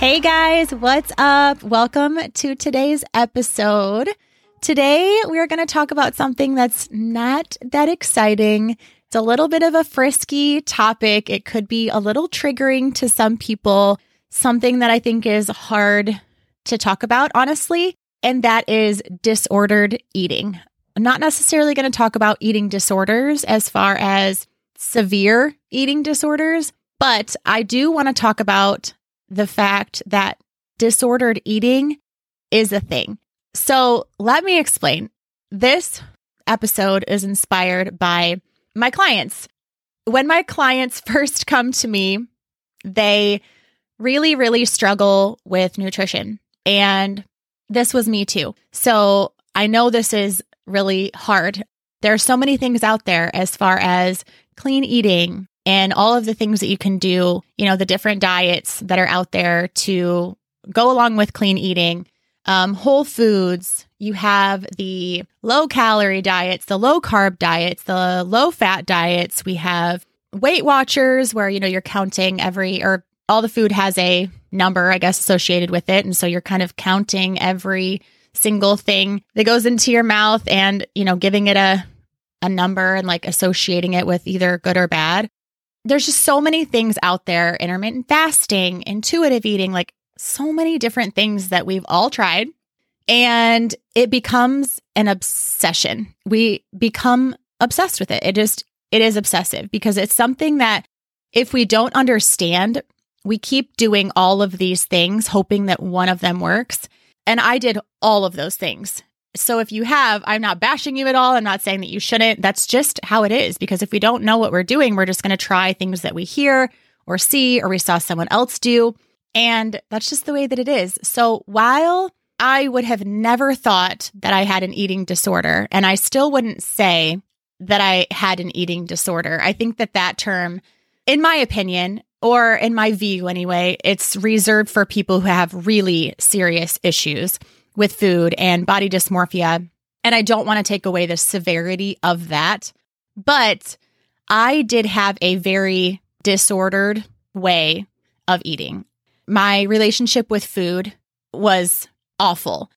Hey guys, what's up? Welcome to today's episode. Today, we are going to talk about something that's not that exciting. It's a little bit of a frisky topic. It could be a little triggering to some people, something that I think is hard to talk about, honestly, and that is disordered eating. I'm not necessarily going to talk about eating disorders as far as severe eating disorders, but I do want to talk about the fact that disordered eating is a thing. So let me explain. This episode is inspired by my clients. When my clients first come to me, they really, really struggle with nutrition. And this was me too. So I know this is really hard. There are so many things out there as far as clean eating, and all of the things that you can do, you know, the different diets that are out there to go along with clean eating. Um, whole foods, you have the low calorie diets, the low carb diets, the low fat diets. We have Weight Watchers, where, you know, you're counting every or all the food has a number, I guess, associated with it. And so you're kind of counting every single thing that goes into your mouth and, you know, giving it a, a number and like associating it with either good or bad there's just so many things out there intermittent fasting, intuitive eating, like so many different things that we've all tried. And it becomes an obsession. We become obsessed with it. It just, it is obsessive because it's something that if we don't understand, we keep doing all of these things, hoping that one of them works. And I did all of those things so if you have, I'm not bashing you at all. I'm not saying that you shouldn't. That's just how it is. Because if we don't know what we're doing, we're just going to try things that we hear or see or we saw someone else do. And that's just the way that it is. So while I would have never thought that I had an eating disorder, and I still wouldn't say that I had an eating disorder, I think that that term, in my opinion, or in my view anyway, it's reserved for people who have really serious issues with food and body dysmorphia. And I don't want to take away the severity of that. But I did have a very disordered way of eating. My relationship with food was awful.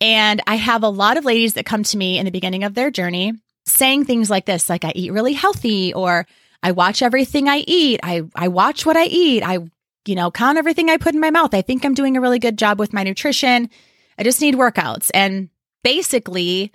And I have a lot of ladies that come to me in the beginning of their journey saying things like this, like I eat really healthy or I watch everything I eat. I, I watch what I eat. I, you know, count everything I put in my mouth. I think I'm doing a really good job with my nutrition. I just need workouts. And basically,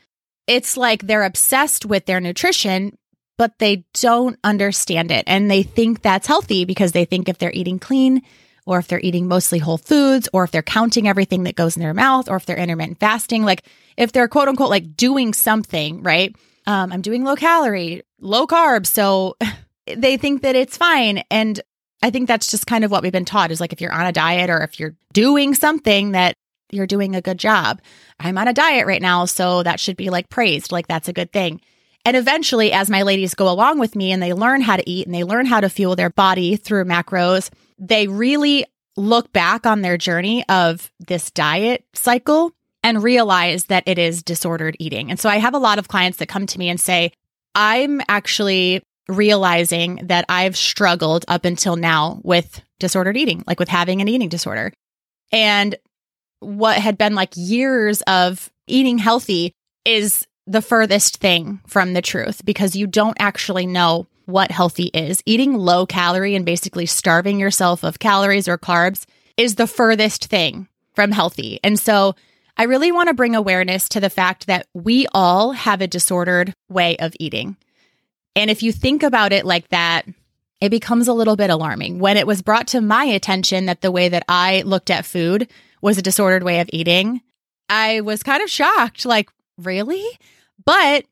it's like they're obsessed with their nutrition, but they don't understand it. And they think that's healthy because they think if they're eating clean, or if they're eating mostly whole foods, or if they're counting everything that goes in their mouth, or if they're intermittent fasting, like if they're quote unquote like doing something, right? Um, I'm doing low calorie, low carb. So they think that it's fine. And I think that's just kind of what we've been taught is like if you're on a diet or if you're doing something that you're doing a good job. I'm on a diet right now, so that should be like praised, like that's a good thing. And eventually, as my ladies go along with me and they learn how to eat and they learn how to fuel their body through macros, they really look back on their journey of this diet cycle and realize that it is disordered eating. And so I have a lot of clients that come to me and say, I'm actually realizing that I've struggled up until now with disordered eating, like with having an eating disorder. And what had been like years of eating healthy is the furthest thing from the truth because you don't actually know what healthy is. Eating low calorie and basically starving yourself of calories or carbs is the furthest thing from healthy. And so I really want to bring awareness to the fact that we all have a disordered way of eating. And if you think about it like that, it becomes a little bit alarming. When it was brought to my attention that the way that I looked at food was a disordered way of eating, I was kind of shocked. Like, really? But,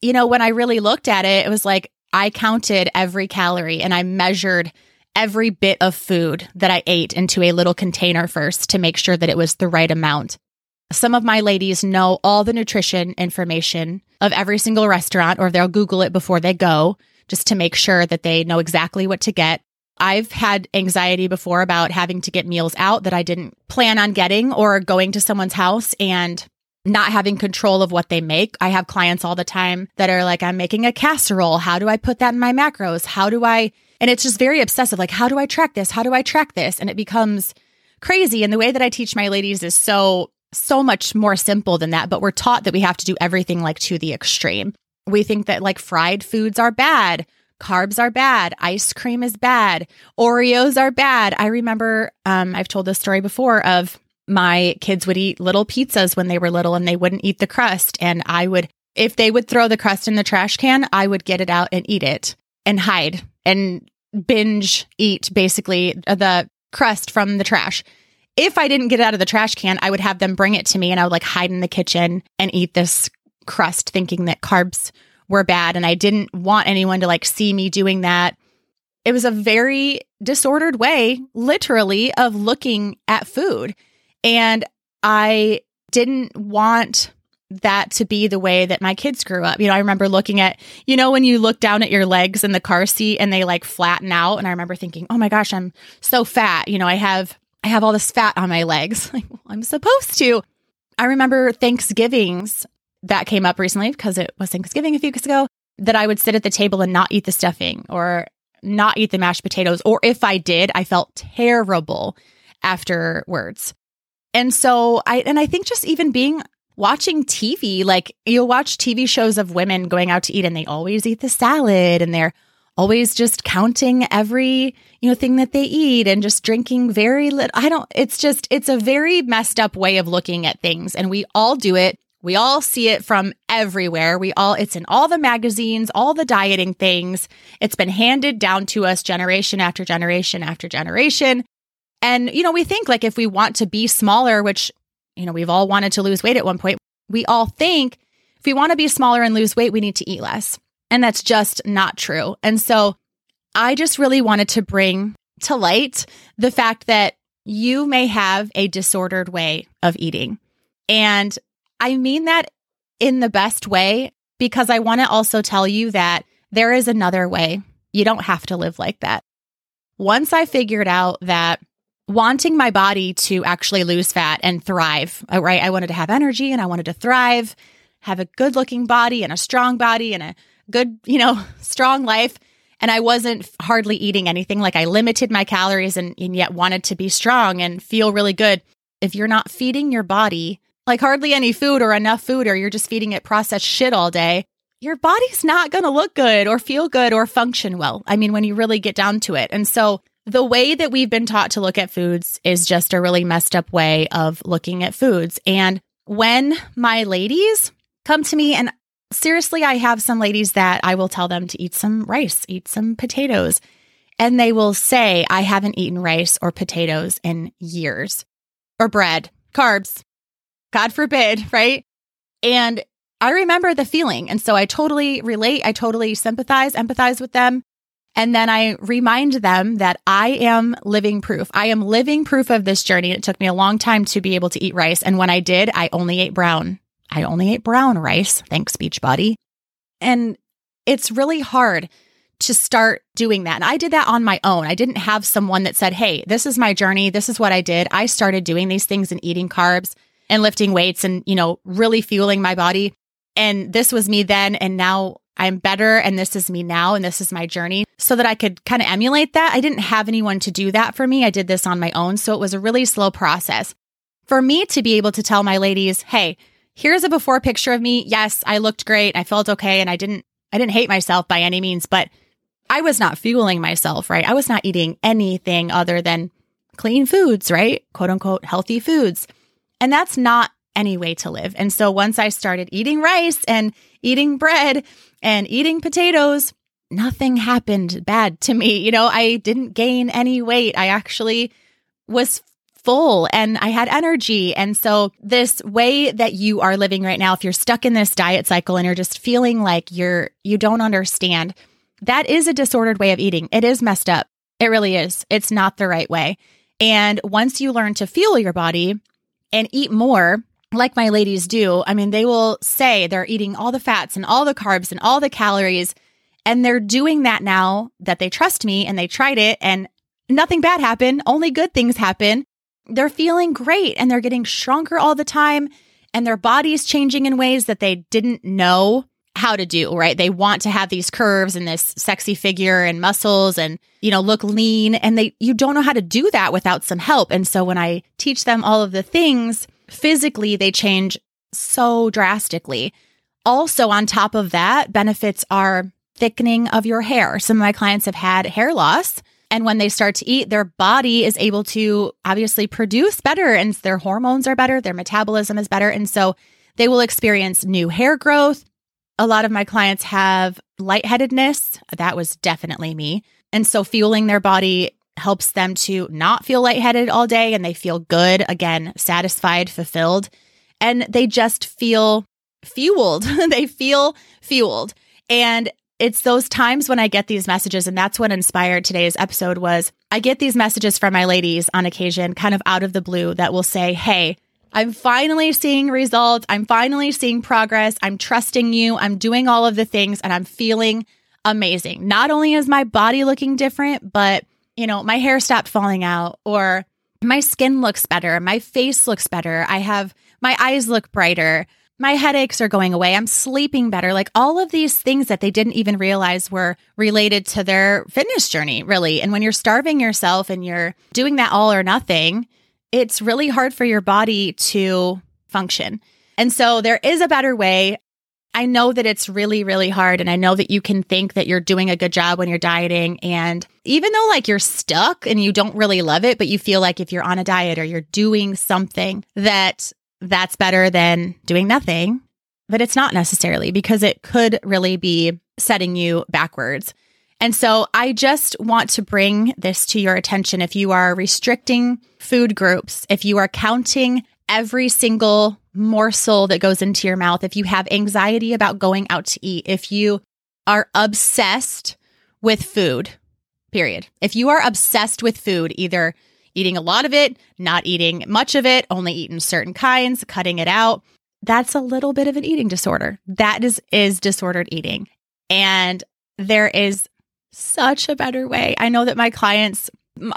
you know, when I really looked at it, it was like I counted every calorie and I measured every bit of food that I ate into a little container first to make sure that it was the right amount. Some of my ladies know all the nutrition information of every single restaurant, or they'll Google it before they go just to make sure that they know exactly what to get. I've had anxiety before about having to get meals out that I didn't plan on getting or going to someone's house and not having control of what they make. I have clients all the time that are like, I'm making a casserole. How do I put that in my macros? How do I, and it's just very obsessive. Like, how do I track this? How do I track this? And it becomes crazy. And the way that I teach my ladies is so, so much more simple than that. But we're taught that we have to do everything like to the extreme. We think that like fried foods are bad. Carbs are bad. Ice cream is bad. Oreos are bad. I remember, um, I've told this story before of my kids would eat little pizzas when they were little and they wouldn't eat the crust. And I would, if they would throw the crust in the trash can, I would get it out and eat it and hide and binge eat basically the crust from the trash. If I didn't get it out of the trash can, I would have them bring it to me and I would like hide in the kitchen and eat this crust thinking that carbs were bad. And I didn't want anyone to like see me doing that. It was a very disordered way, literally, of looking at food. And I didn't want that to be the way that my kids grew up. You know, I remember looking at, you know, when you look down at your legs in the car seat and they like flatten out. And I remember thinking, oh my gosh, I'm so fat. You know, I have, I have all this fat on my legs. Like, well, I'm supposed to. I remember Thanksgivings that came up recently because it was Thanksgiving a few weeks ago that I would sit at the table and not eat the stuffing or not eat the mashed potatoes. Or if I did, I felt terrible afterwards. And so I, and I think just even being watching TV, like you'll watch TV shows of women going out to eat and they always eat the salad and they're always just counting every, you know, thing that they eat and just drinking very little. I don't, it's just, it's a very messed up way of looking at things. And we all do it. We all see it from everywhere. We all, it's in all the magazines, all the dieting things. It's been handed down to us generation after generation after generation. And, you know, we think like if we want to be smaller, which, you know, we've all wanted to lose weight at one point, we all think if we want to be smaller and lose weight, we need to eat less. And that's just not true. And so I just really wanted to bring to light the fact that you may have a disordered way of eating. And I mean that in the best way because I want to also tell you that there is another way. You don't have to live like that. Once I figured out that wanting my body to actually lose fat and thrive, uh, right? I wanted to have energy and I wanted to thrive, have a good looking body and a strong body and a good, you know, strong life. And I wasn't hardly eating anything. Like I limited my calories and, and yet wanted to be strong and feel really good. If you're not feeding your body like hardly any food or enough food, or you're just feeding it processed shit all day, your body's not going to look good or feel good or function well. I mean, when you really get down to it. And so the way that we've been taught to look at foods is just a really messed up way of looking at foods. And when my ladies come to me, and seriously, I have some ladies that I will tell them to eat some rice, eat some potatoes, and they will say, I haven't eaten rice or potatoes in years, or bread, carbs, God forbid, right? And I remember the feeling. And so I totally relate. I totally sympathize, empathize with them. And then I remind them that I am living proof. I am living proof of this journey. It took me a long time to be able to eat rice. And when I did, I only ate brown. I only ate brown rice. Thanks, Beachbody. And it's really hard to start doing that. And I did that on my own. I didn't have someone that said, Hey, this is my journey. This is what I did. I started doing these things and eating carbs and lifting weights and, you know, really fueling my body. And this was me then. And now I'm better and this is me now and this is my journey so that I could kind of emulate that. I didn't have anyone to do that for me. I did this on my own. So it was a really slow process for me to be able to tell my ladies, Hey, here's a before picture of me. Yes, I looked great. I felt okay. And I didn't, I didn't hate myself by any means, but I was not fueling myself, right? I was not eating anything other than clean foods, right? Quote unquote healthy foods. And that's not any way to live. And so once I started eating rice and eating bread and eating potatoes, nothing happened bad to me. You know, I didn't gain any weight. I actually was full and I had energy. And so this way that you are living right now, if you're stuck in this diet cycle and you're just feeling like you're, you don't understand, that is a disordered way of eating. It is messed up. It really is. It's not the right way. And once you learn to fuel your body and eat more, like my ladies do, I mean, they will say they're eating all the fats and all the carbs and all the calories. And they're doing that now that they trust me and they tried it and nothing bad happened. Only good things happen. They're feeling great and they're getting stronger all the time and their body's changing in ways that they didn't know how to do, right? They want to have these curves and this sexy figure and muscles and, you know, look lean and they you don't know how to do that without some help. And so when I teach them all of the things, physically they change so drastically. Also on top of that, benefits are thickening of your hair. Some of my clients have had hair loss and when they start to eat, their body is able to obviously produce better and their hormones are better, their metabolism is better. And so they will experience new hair growth. A lot of my clients have lightheadedness. That was definitely me. And so fueling their body helps them to not feel lightheaded all day and they feel good, again, satisfied, fulfilled, and they just feel fueled. they feel fueled. And it's those times when I get these messages, and that's what inspired today's episode was I get these messages from my ladies on occasion, kind of out of the blue, that will say, Hey, I'm finally seeing results. I'm finally seeing progress. I'm trusting you. I'm doing all of the things and I'm feeling amazing. Not only is my body looking different, but you know, my hair stopped falling out or my skin looks better. My face looks better. I have my eyes look brighter my headaches are going away. I'm sleeping better. Like all of these things that they didn't even realize were related to their fitness journey, really. And when you're starving yourself and you're doing that all or nothing, it's really hard for your body to function. And so there is a better way. I know that it's really, really hard. And I know that you can think that you're doing a good job when you're dieting. And even though like you're stuck and you don't really love it, but you feel like if you're on a diet or you're doing something that that's better than doing nothing. But it's not necessarily because it could really be setting you backwards. And so I just want to bring this to your attention. If you are restricting food groups, if you are counting every single morsel that goes into your mouth, if you have anxiety about going out to eat, if you are obsessed with food, period. If you are obsessed with food, either eating a lot of it, not eating much of it, only eating certain kinds, cutting it out. That's a little bit of an eating disorder. That is is disordered eating. And there is such a better way. I know that my clients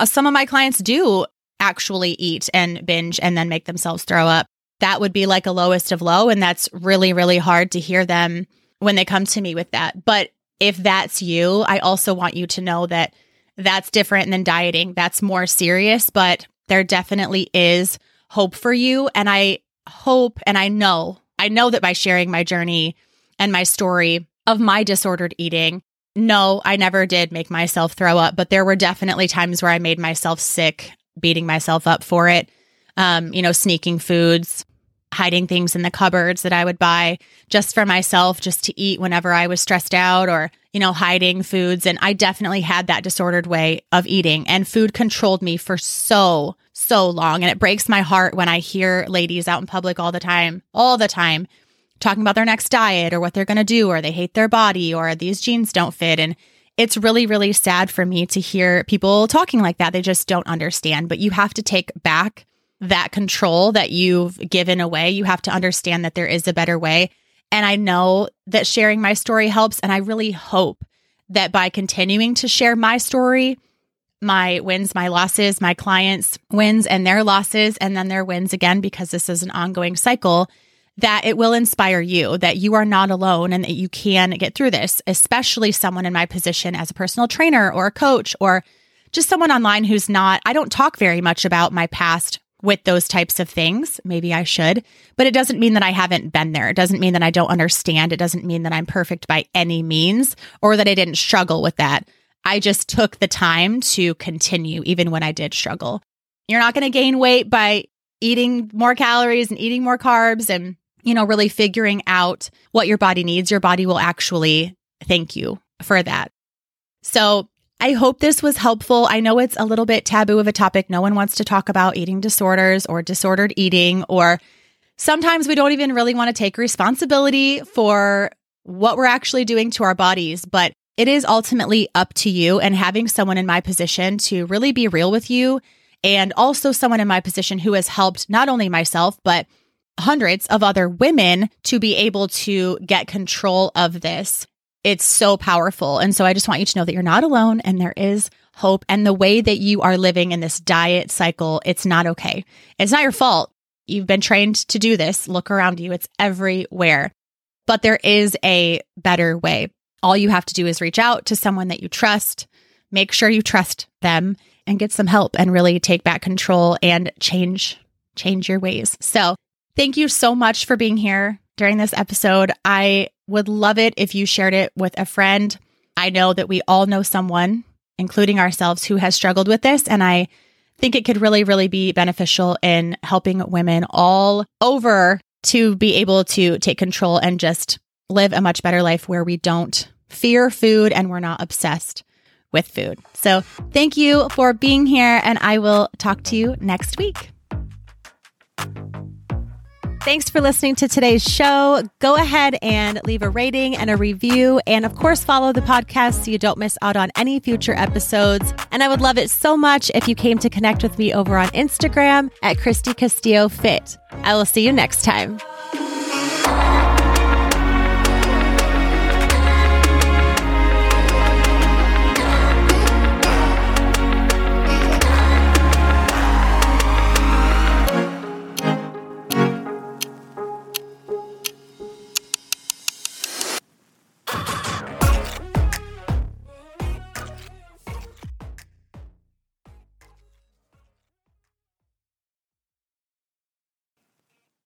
some of my clients do actually eat and binge and then make themselves throw up. That would be like a lowest of low and that's really really hard to hear them when they come to me with that. But if that's you, I also want you to know that that's different than dieting. That's more serious, but there definitely is hope for you. And I hope and I know, I know that by sharing my journey and my story of my disordered eating, no, I never did make myself throw up, but there were definitely times where I made myself sick, beating myself up for it. Um, you know, sneaking foods, hiding things in the cupboards that I would buy just for myself, just to eat whenever I was stressed out or, you know, hiding foods. And I definitely had that disordered way of eating and food controlled me for so, so long. And it breaks my heart when I hear ladies out in public all the time, all the time talking about their next diet or what they're going to do, or they hate their body or these jeans don't fit. And it's really, really sad for me to hear people talking like that. They just don't understand, but you have to take back that control that you've given away. You have to understand that there is a better way. And I know that sharing my story helps. And I really hope that by continuing to share my story, my wins, my losses, my clients' wins and their losses, and then their wins again, because this is an ongoing cycle, that it will inspire you that you are not alone and that you can get through this, especially someone in my position as a personal trainer or a coach or just someone online who's not, I don't talk very much about my past with those types of things. Maybe I should, but it doesn't mean that I haven't been there. It doesn't mean that I don't understand. It doesn't mean that I'm perfect by any means or that I didn't struggle with that. I just took the time to continue even when I did struggle. You're not going to gain weight by eating more calories and eating more carbs and, you know, really figuring out what your body needs. Your body will actually thank you for that. So I hope this was helpful. I know it's a little bit taboo of a topic. No one wants to talk about eating disorders or disordered eating, or sometimes we don't even really want to take responsibility for what we're actually doing to our bodies. But it is ultimately up to you and having someone in my position to really be real with you and also someone in my position who has helped not only myself, but hundreds of other women to be able to get control of this. It's so powerful. And so I just want you to know that you're not alone and there is hope. And the way that you are living in this diet cycle, it's not okay. It's not your fault. You've been trained to do this. Look around you, it's everywhere. But there is a better way. All you have to do is reach out to someone that you trust, make sure you trust them and get some help and really take back control and change change your ways. So, thank you so much for being here during this episode. I would love it if you shared it with a friend. I know that we all know someone, including ourselves, who has struggled with this and I think it could really really be beneficial in helping women all over to be able to take control and just live a much better life where we don't fear food and we're not obsessed with food. So, thank you for being here, and I will talk to you next week. Thanks for listening to today's show. Go ahead and leave a rating and a review. And of course, follow the podcast so you don't miss out on any future episodes. And I would love it so much if you came to connect with me over on Instagram at Kristy Castillo Fit. I will see you next time.